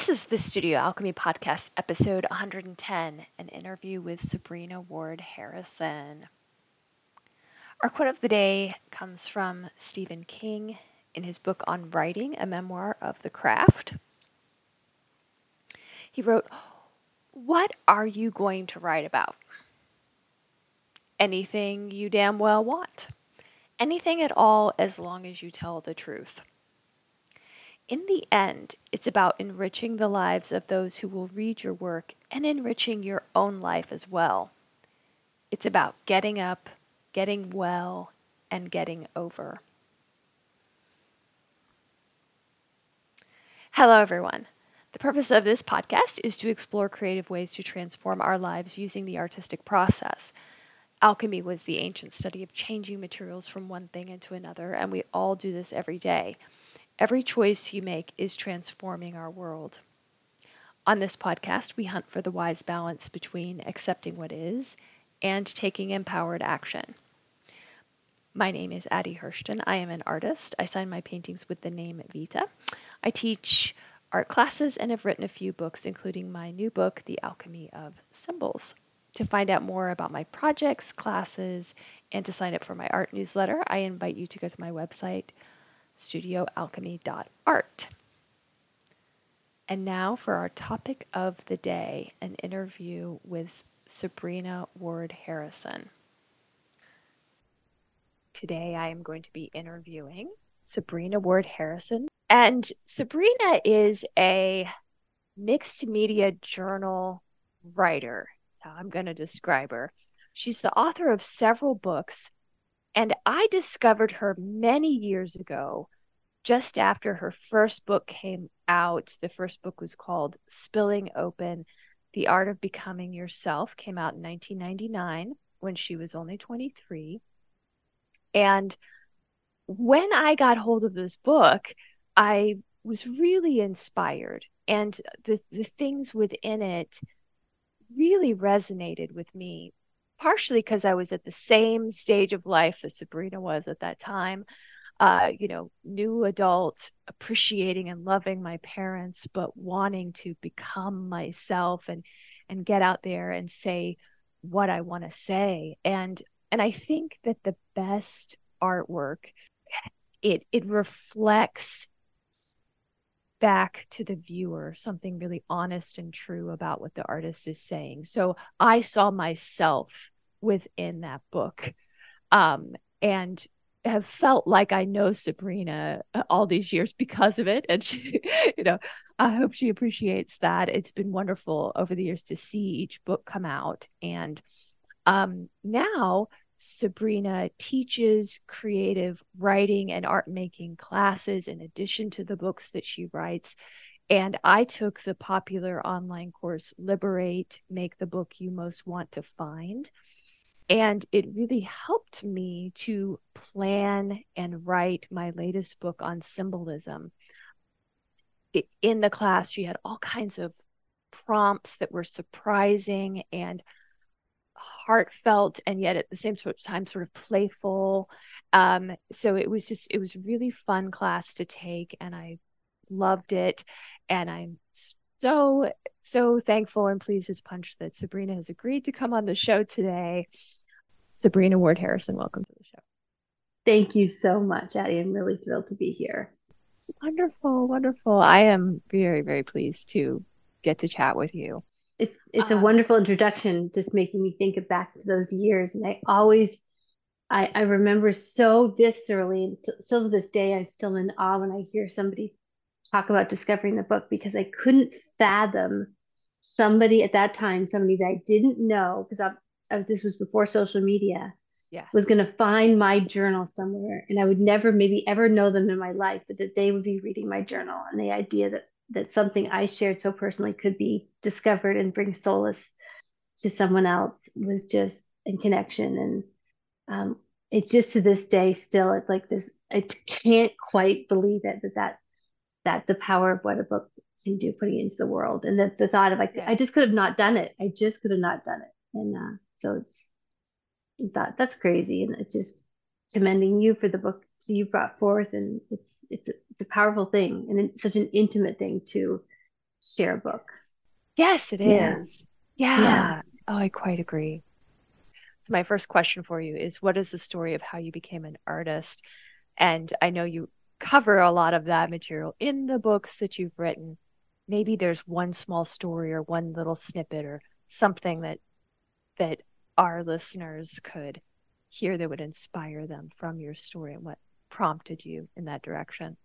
This is the Studio Alchemy Podcast, episode 110, an interview with Sabrina Ward Harrison. Our quote of the day comes from Stephen King in his book on writing, a memoir of the craft. He wrote, What are you going to write about? Anything you damn well want. Anything at all as long as you tell the truth. In the end, it's about enriching the lives of those who will read your work and enriching your own life as well. It's about getting up, getting well, and getting over. Hello, everyone. The purpose of this podcast is to explore creative ways to transform our lives using the artistic process. Alchemy was the ancient study of changing materials from one thing into another, and we all do this every day. Every choice you make is transforming our world. On this podcast, we hunt for the wise balance between accepting what is and taking empowered action. My name is Addie Hirschten. I am an artist. I sign my paintings with the name Vita. I teach art classes and have written a few books, including my new book, The Alchemy of Symbols. To find out more about my projects, classes, and to sign up for my art newsletter, I invite you to go to my website, studioalchemy.art. And now for our topic of the day an interview with Sabrina Ward Harrison. Today I am going to be interviewing Sabrina Ward Harrison. And Sabrina is a mixed media journal writer. That's how I'm going to describe her. She's the author of several books and I discovered her many years ago, just after her first book came out. The first book was called Spilling Open The Art of Becoming Yourself, came out in 1999 when she was only 23. And when I got hold of this book, I was really inspired. And the, the things within it really resonated with me partially because I was at the same stage of life that Sabrina was at that time. Uh, you know, new adult, appreciating and loving my parents, but wanting to become myself and and get out there and say what I want to say. And and I think that the best artwork it it reflects back to the viewer something really honest and true about what the artist is saying. So I saw myself within that book um, and have felt like I know Sabrina uh, all these years because of it. And she, you know, I hope she appreciates that. It's been wonderful over the years to see each book come out. And um, now Sabrina teaches creative writing and art making classes in addition to the books that she writes. And I took the popular online course, Liberate Make the Book You Most Want to Find. And it really helped me to plan and write my latest book on symbolism. In the class, she had all kinds of prompts that were surprising and heartfelt and yet at the same time sort of playful um, so it was just it was really fun class to take and i loved it. And i'm so so thankful and pleased as punch that sabrina has agreed to come on the show today. Sabrina ward harrison welcome to the show. Thank you so much addie. I'm really thrilled to be here. Wonderful wonderful. I am very very pleased to get to chat with you. It's it's a uh, wonderful introduction just making me think back to those years. And i always i i remember so viscerally and still to this day i'm still in awe when i hear somebody talk about discovering the book because i couldn't fathom somebody at that time somebody that i didn't know because this was before social media yeah. was going to find my journal somewhere and i would never maybe ever know them in my life but that they would be reading my journal and the idea that that something I shared so personally could be discovered and bring solace to someone else was just in connection. And um, it's just to this day still, it's like this, I can't quite believe it that that, that the power of what a book can do putting into the world. And that the thought of like, yes. I just could have not done it. I just could have not done it. And uh, so it's, that that's crazy. And it's just commending you for the book you brought forth and it's it's a, it's a powerful thing and it's such an intimate thing to share a book. Yes, it is. Yeah. yeah. Oh, I quite agree. So my first question for you is what is the story of how you became an artist? And I know you cover a lot of that material in the books that you've written. Maybe there's one small story or one little snippet or something that that our listeners could hear that would inspire them from your story and what prompted you in that direction.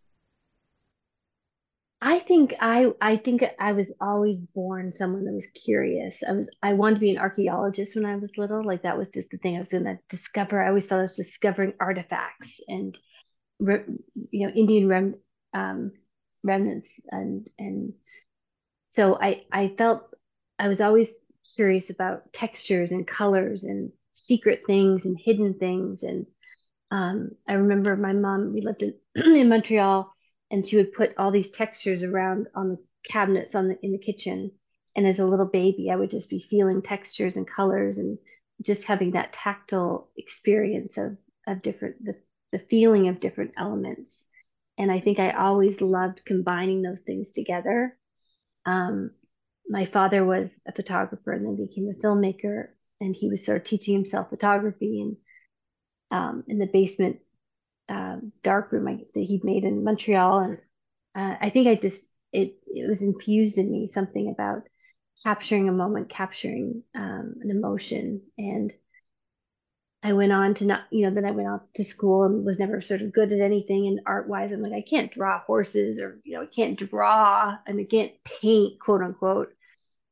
I think I I think I was always born someone that was curious. I was I wanted to be an archaeologist when I was little. Like that was just the thing I was going to discover. I always felt I was discovering artifacts and you know Indian rem, um, remnants. And and so I I felt I was always curious about textures and colors and secret things and hidden things. And um, I remember my mom we lived in in Montreal and she would put all these textures around on the cabinets on the in the kitchen. And as a little baby I would just be feeling textures and colors and just having that tactile experience of of different the the feeling of different elements. And I think I always loved combining those things together. Um, my father was a photographer and then became a filmmaker, and he was sort of teaching himself photography and um, in the basement uh, dark room I, that he'd made in Montreal. And uh, I think I just it it was infused in me something about capturing a moment, capturing um, an emotion, and I went on to not, you know, then I went off to school and was never sort of good at anything. And art wise, I'm like, I can't draw horses or, you know, I can't draw and I can't paint, quote unquote.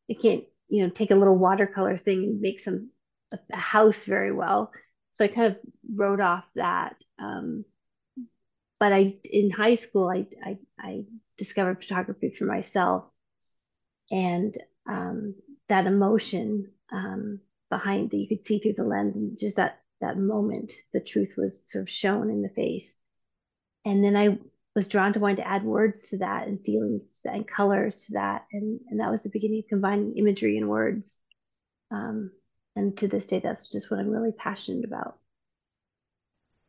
I can't, you know, take a little watercolor thing and make some a, house very well. So I kind of wrote off that. Um, but I, in high school, I, I, I discovered photography for myself and um, that emotion um, behind that you could see through the lens and just that that moment the truth was sort of shown in the face. And then i was drawn to wanting to add words to that and feelings to that and colors to that. And and that was the beginning of combining imagery and words. Um, and to this day that's just what i'm really passionate about.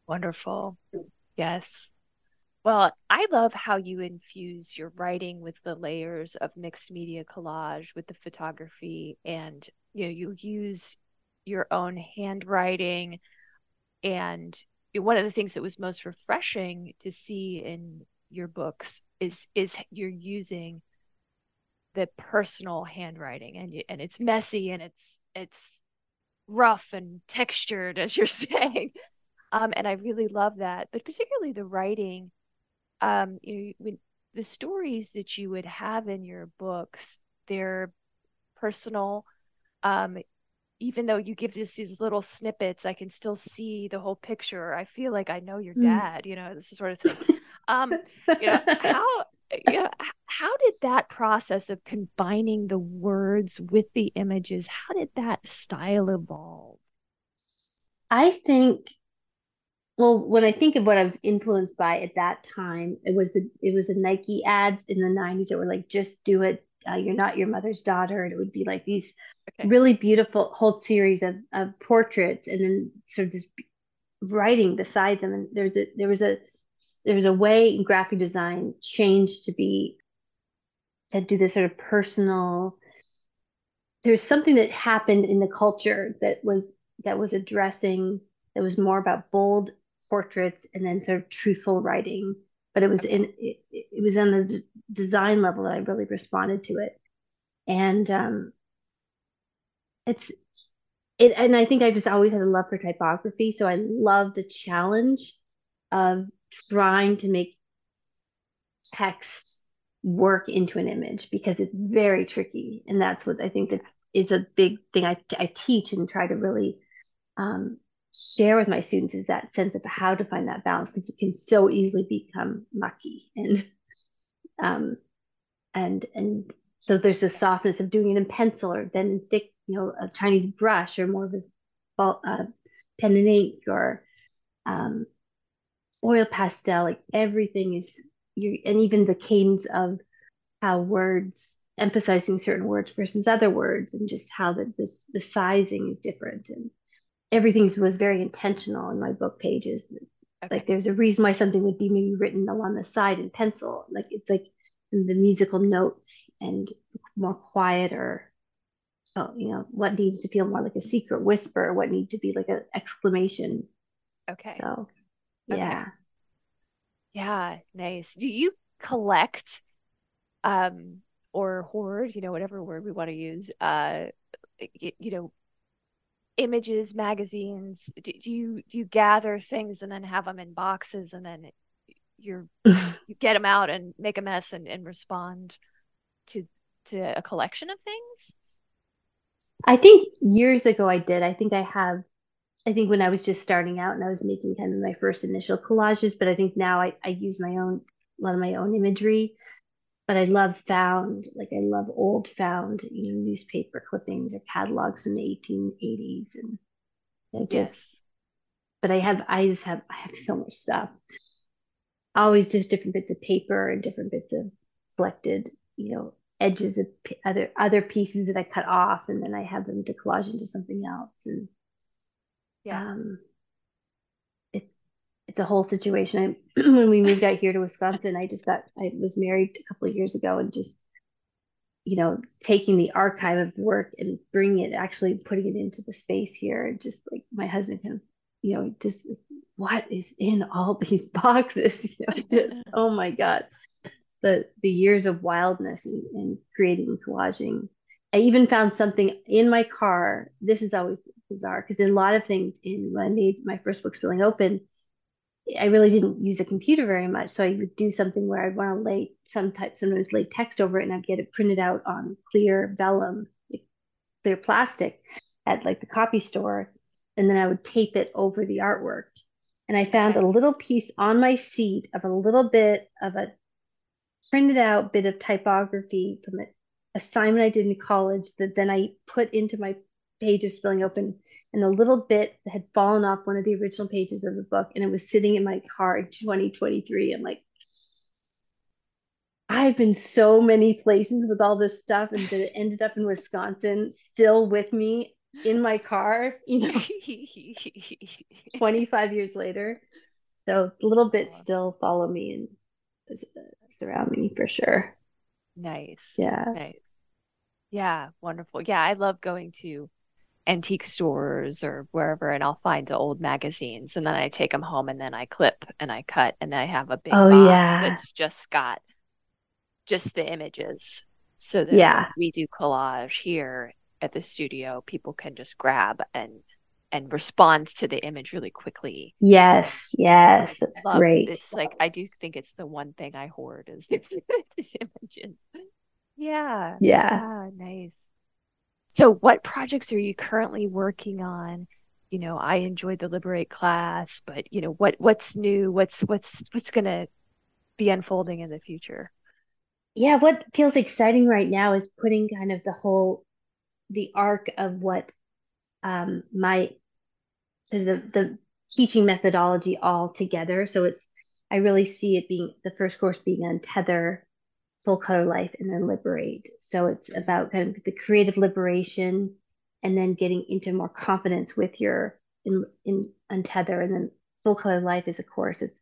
Wonderful. Yes. Well i love how you infuse your writing with the layers of mixed media collage with the photography and you know you use your own handwriting. And one of the things that was most refreshing to see in your books is is you're using the personal handwriting and and it's messy and it's it's rough and textured as you're saying. Um and i really love that but particularly the writing um you know when the stories that you would have in your books they're personal um even though you give us these little snippets, I can still see the whole picture. I feel like I know your mm. dad, you know, this sort of thing. Um, you know, how you know, how did that process of combining the words with the images, how did that style evolve? I think well, when I think of what I was influenced by at that time, it was a, it was a Nike ads in the 90s that were like, just do it, uh, you're not your mother's daughter and it would be like these okay. really beautiful whole series of, of portraits and then sort of this writing beside them and there's a there was a there was a way in graphic design changed to be to do this sort of personal there's something that happened in the culture that was that was addressing that was more about bold portraits and then sort of truthful writing but it was in it, it was on the d- design level that I really responded to it, and um, it's it, and I think I've just always had a love for typography, so I love the challenge of trying to make text work into an image because it's very tricky, and that's what I think that is a big thing I, I teach and try to really um, share with my students is that sense of how to find that balance because it can so easily become mucky and um and and so there's a softness of doing it in pencil or then in thick you know a chinese brush or more of a uh, pen and ink or um, oil pastel like everything is you and even the cadence of how words emphasizing certain words versus other words and just how the, the, the sizing is different and everything was very intentional in my book pages. Okay. Like there's a reason why something would be maybe written along the side in pencil. Like it's like the musical notes and more quieter so you know what needs to feel more like a secret whisper what needs to be like an exclamation okay so yeah okay. yeah nice do you collect um or hoard you know whatever word we want to use uh you, you know images magazines do, do you do you gather things and then have them in boxes and then you're you get them out and make a mess and, and respond to to a collection of things? I think years ago i did. I think i have i think when i was just starting out and i was making kind of my first initial collages but i think now i, I use my own a lot of my own imagery but I love found, like I love old found, you know, newspaper clippings or catalogs from the 1880s and you know, just. Yes. But I have, I just have, I have so much stuff. Always just different bits of paper and different bits of selected, you know, edges of other other pieces that I cut off, and then I have them to collage into something else. And yeah, um, it's a whole situation. I, when we moved out here to Wisconsin, I just got I was married a couple of years ago and just you know taking the archive of the work and bringing it actually putting it into the space here. And just like my husband can you know just what is in all these boxes? You know just, oh my god. The the years of wildness and, and creating and collaging. I even found something in my car. This is always bizarre because a lot of things in when I made my first book, Spilling Open, I really didn't use a computer very much. So I would do something where I'd want to lay some type, sometimes lay text over it and I'd get it printed out on clear vellum, like clear plastic at like the copy store. And then I would tape it over the artwork. And I found a little piece on my seat of a little bit of a printed out bit of typography from an assignment I did in college that then I put into my page of Spilling Open and a little bit had fallen off one of the original pages of the book and it was sitting in my car in 2023 i'm like i've been so many places with all this stuff and that it ended up in wisconsin still with me in my car you know 25 years later. So a little bit still follow me and uh, surround me for sure. Nice. Yeah. Nice. Yeah wonderful. Yeah i love going to antique stores or wherever and I'll find the old magazines and then I take them home and then I clip and I cut and I have a big oh, box yeah. that's just got just the images so that yeah. we do collage here at the studio people can just grab and and respond to the image really quickly. Yes, yes, that's great. It's like I do think it's the one thing I hoard is these, images. Yeah. Yeah. Yeah. Nice. So, what projects are you currently working on? You know, I enjoyed the Liberate class, but you know, what what's new? What's what's what's going to be unfolding in the future? Yeah, what feels exciting right now is putting kind of the whole the arc of what um, my so the the teaching methodology all together. So it's I really see it being the first course being untether full color life and then liberate. So it's mm-hmm. about kind of the creative liberation and then getting into more confidence with your in in untether. And then full color life is of course it's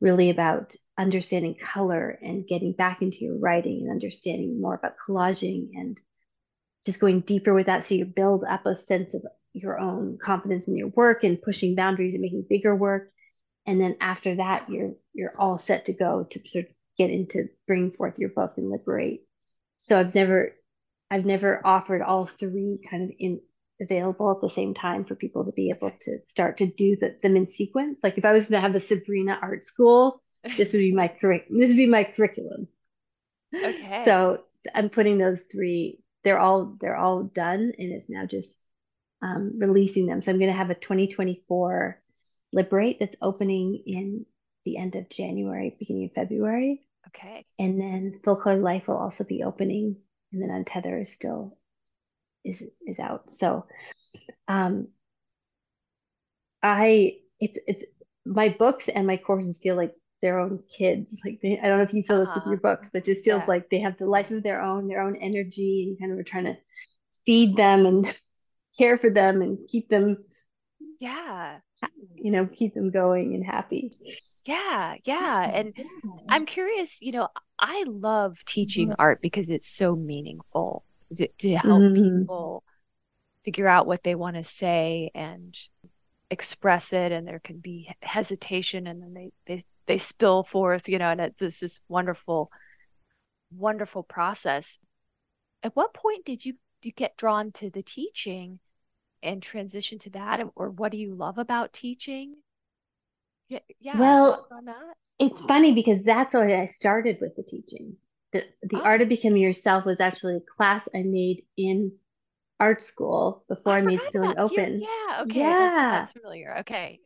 really about understanding color and getting back into your writing and understanding more about collaging and just going deeper with that. So you build up a sense of your own confidence in your work and pushing boundaries and making bigger work. And then after that you're you're all set to go to sort of get into bring forth your book and liberate. So I've never I've never offered all three kind of in available at the same time for people to be able to start to do the, them in sequence. Like if I was going to have a Sabrina art school, this would be my curriculum. This would be my curriculum. Okay. So I'm putting those three. They're all they're all done, and it's now just um, releasing them. So I'm going to have a 2024 Liberate that's opening in the end of January, beginning of February. Okay. And then Full Color Life will also be opening, and then Untether is still is is out. So, um, I it's it's my books and my courses feel like their own kids. Like they, I don't know if you feel uh-huh. this with your uh-huh. books, but just feels yeah. like they have the life of their own, their own energy, and kind of are trying to feed them and care for them and keep them. Yeah. You know, keep them going and happy. Yeah, yeah. And I'm curious, you know, I love teaching mm-hmm. art because it's so meaningful to, to help mm-hmm. people figure out what they want to say and express it and there can be hesitation and then they they they spill forth you know and it's this is wonderful wonderful process at what point did you you get drawn to the teaching and transition to that or what do you love about teaching yeah, yeah well it's funny because that's what i started with the teaching the, the oh. art of becoming yourself was actually a class i made in art school before I, I made Spilling Open. You. Yeah, okay. Yeah. That's, that's familiar. Okay.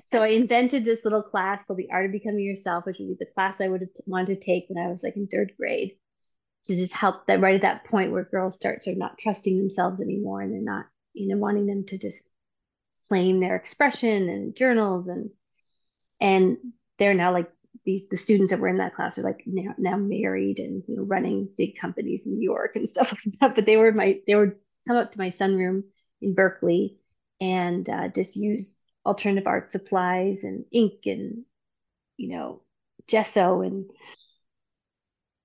so I invented this little class called The Art of Becoming Yourself, which would be the class I would have wanted to take when I was like in third grade to just help that right at that point where girls start sort of not trusting themselves anymore and they're not, you know, wanting them to just claim their expression and journals and and they're now like these the students that were in that class are like now, now married and you know running big companies in New York and stuff like that. But they were my they were come up to my sunroom in Berkeley and uh, just use alternative art supplies and ink and you know gesso and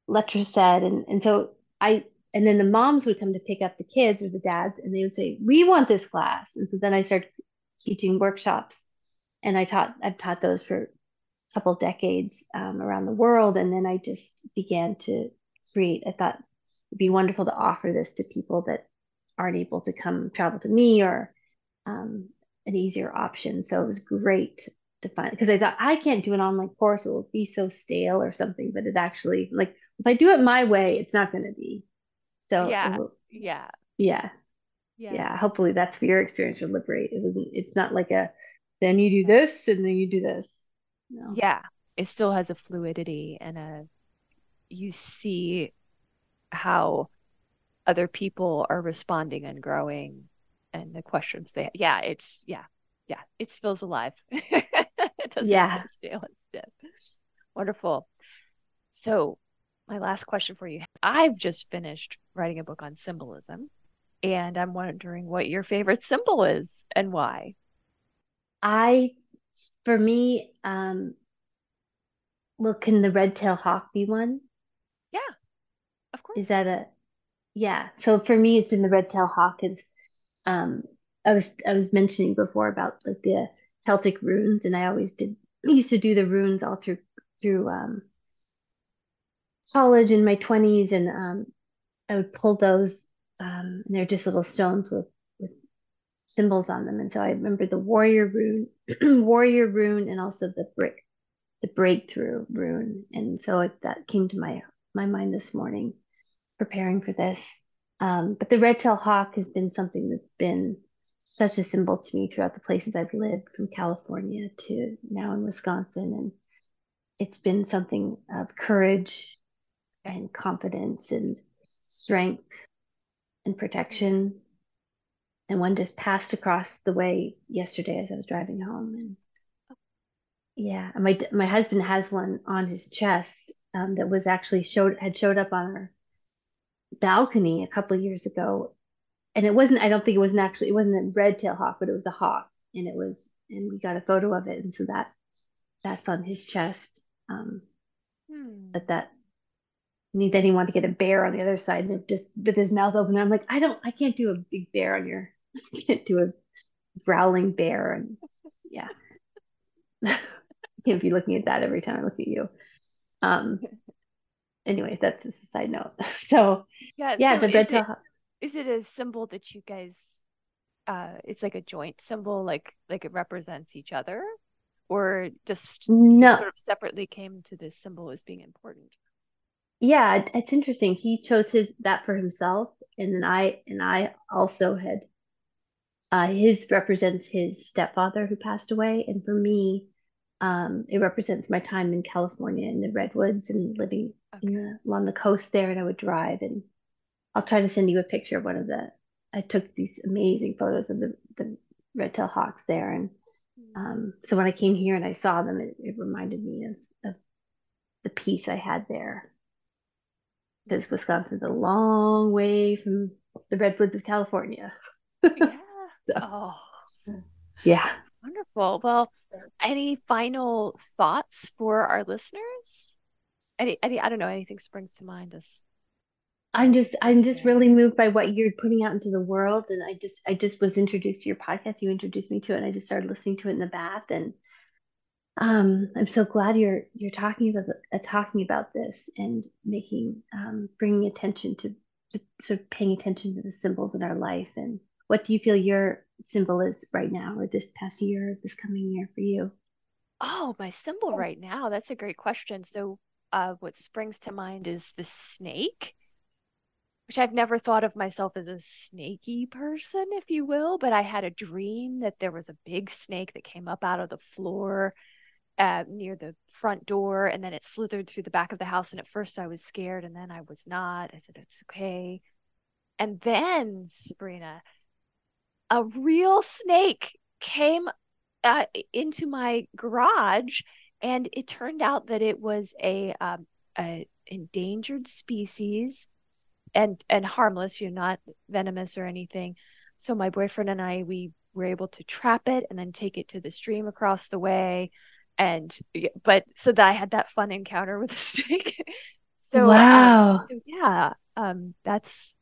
letraset and and so I and then the moms would come to pick up the kids or the dads and they would say we want this class and so then I started teaching workshops and I taught I've taught those for a couple decades um, around the world and then I just began to create I thought it'd be wonderful to offer this to people that aren't able to come travel to me or um, an easier option. So it was great to find because I thought I can't do an online course; it will be so stale or something. But it actually, like, if I do it my way, it's not going to be. So yeah, yeah, yeah, yeah, yeah. Hopefully, that's your experience with Liberate. It wasn't. It's not like a then you do this and then you do this. No. Yeah, it still has a fluidity and a you see how other people are responding and growing and the questions they yeah it's yeah yeah it feels alive it doesn't yeah stale instead wonderful so my last question for you i've just finished writing a book on symbolism and i'm wondering what your favorite symbol is and why i for me um well can the red tail hawk be one yeah of course is that a yeah. So for me, it's been the red tail hawk. Is um, I was I was mentioning before about like the Celtic runes, and I always did used to do the runes all through through um, college in my twenties, and um, I would pull those, um, and they're just little stones with with symbols on them. And so I remember the warrior rune, warrior rune, and also the brick, the breakthrough rune. And so it, that came to my my mind this morning preparing for this. Um, but the red tail hawk has been something that's been such a symbol to me throughout the places I've lived, from California to now in Wisconsin. And it's been something of courage and confidence and strength and protection. And one just passed across the way yesterday as I was driving home. And yeah, my my husband has one on his chest um, that was actually showed had showed up on our balcony a couple of years ago, and it wasn't. I don't think it wasn't actually. It wasn't a red tail hawk, but it was a hawk, and it was. And we got a photo of it, and so that that's on his chest. Um, hmm. But that need then he wanted to get a bear on the other side and just with his mouth open. I'm like, I don't, I can't do a big bear on your, I can't do a growling bear, and yeah, I can't be looking at that every time I look at you. Um, anyways, that's a side note. So yeah, yeah, so the red tail. Is it a symbol that you guys? Uh, it's like a joint symbol, like like it represents each other, or just no. sort of separately came to this symbol as being important. Yeah, it's interesting. He chose his that for himself, and then I and I also had. Uh, his represents his stepfather who passed away, and for me, um, it represents my time in California in the redwoods and living okay. the, along the coast there. And I would drive, and I'll try to send you a picture of one of the. I took these amazing photos of the the red tail hawks there, and hmm. um, so when I came here and I saw them, it, it reminded me of, of the peace I had there. Because Wisconsin's a long way from the redwoods of California. yeah. so, oh. Yeah. Wonderful. Well, any final thoughts for our listeners? any, any I don't know anything springs to mind as I'm just I'm just really moved by what you're putting out into the world and I just I just was introduced to your podcast you introduced me to it and I just started listening to it in the bath and um I'm so glad you're you're talking about uh, talking about this and making um bringing attention to to sort of paying attention to the symbols in our life and what do you feel your symbol is right now or this past year this coming year for you Oh, my symbol right now. That's a great question. So, uh, what springs to mind is the snake, which I've never thought of myself as a snaky person, if you will, but I had a dream that there was a big snake that came up out of the floor uh, near the front door and then it slithered through the back of the house. And at first I was scared and then I was not. I said, it's okay. And then, Sabrina, a real snake came uh, into my garage, and it turned out that it was a, um, a endangered species, and and harmless. You're not venomous or anything. So my boyfriend and I we were able to trap it and then take it to the stream across the way, and but so that I had that fun encounter with the snake. so um, wow. Um, so yeah, um, that's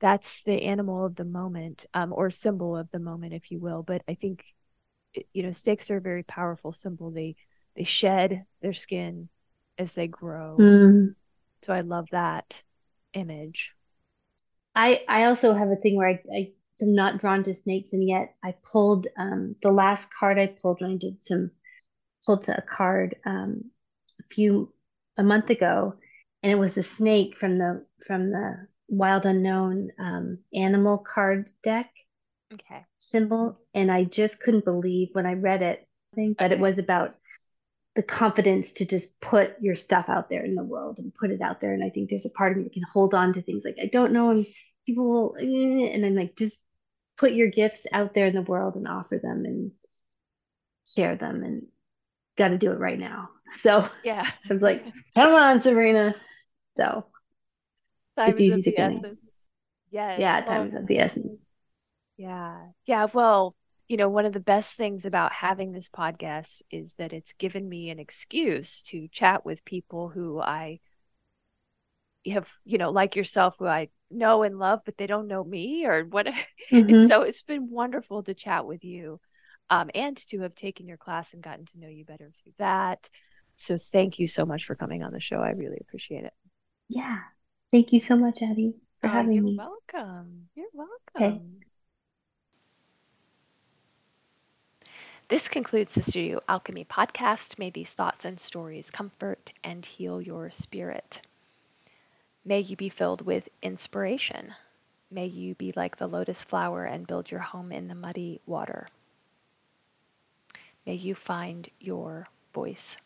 that's the animal of the moment um, or symbol of the moment if you will but i think you know snakes are a very powerful symbol they they shed their skin as they grow mm. so i love that image i i also have a thing where i, I am not drawn to snakes and yet i pulled um the last card i pulled when i did some pulled a card um a few a month ago and it was a snake from the from the wild unknown um, animal card deck okay. symbol. And i just couldn't believe when i read it thing but okay. it was about the confidence to just put your stuff out there in the world and put it out there. And i think there's a part of me that can hold on to things like i don't know and people will eh, and then like just put your gifts out there in the world and offer them and share them and got to do it right now so yeah i was like come on sabrina so time it's easy to essence yes yeah time is of the essence yeah. Yeah. Well, you know, one of the best things about having this podcast is that it's given me an excuse to chat with people who I have, you know, like yourself, who I know and love, but they don't know me or what. Mm-hmm. and so it's been wonderful to chat with you um, and to have taken your class and gotten to know you better through that. So thank you so much for coming on the show. I really appreciate it. Yeah. Thank you so much, Addie, for oh, having you're me. You're welcome. You're welcome. Okay. This concludes the Studio Alchemy podcast. May these thoughts and stories comfort and heal your spirit. May you be filled with inspiration. May you be like the lotus flower and build your home in the muddy water. May you find your voice.